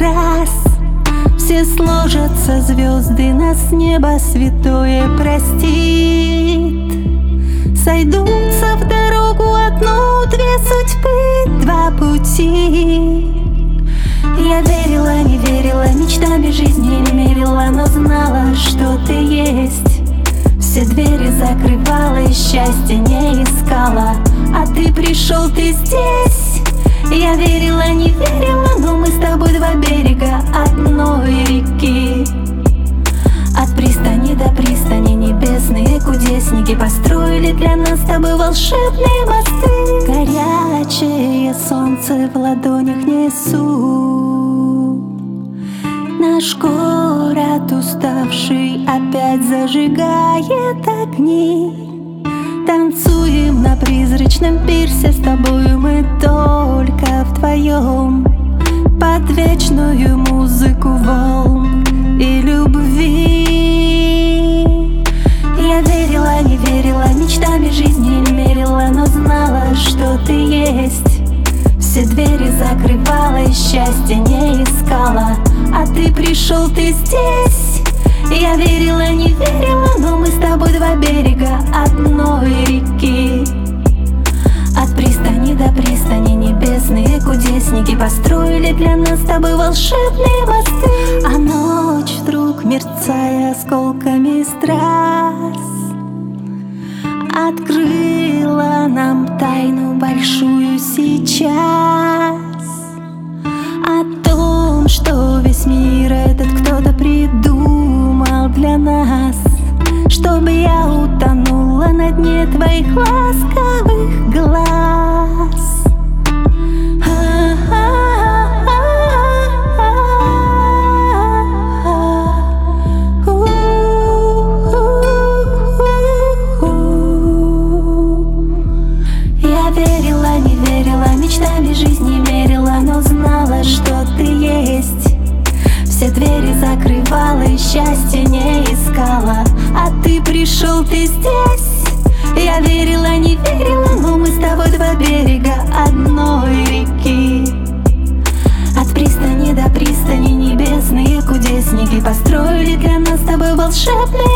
раз. Все сложатся звезды, нас небо святое простит. Сойдутся в дорогу одну, две судьбы, два пути. Я верила, не верила, мечтами жизни не мерила, но знала, что ты есть. Все двери закрывала и счастья не искала. А ты пришел, ты здесь. Я верила, не верила одной реки. От пристани до пристани небесные кудесники Построили для нас с тобой волшебные мосты. Горячее солнце в ладонях несу Наш город уставший опять зажигает огни. Танцуем на призрачном пирсе с тобою Все двери закрывала и счастья не искала. А ты пришел, ты здесь. Я верила, не верила, но мы с тобой два берега одной реки. От пристани до пристани небесные кудесники Построили для нас с тобой волшебные мосты А ночь вдруг, мерцая осколками страз сейчас О том, что весь мир этот кто-то придумал для нас Чтобы я утонула на дне твоих ласковых верила, не верила, мечтами жизни мерила Но знала, что ты есть. Все двери закрывала и счастья не искала. А ты пришел, ты здесь. Я верила, не верила, но мы с тобой два берега одной реки. От пристани до пристани небесные кудесники Построили для нас с тобой волшебные мосты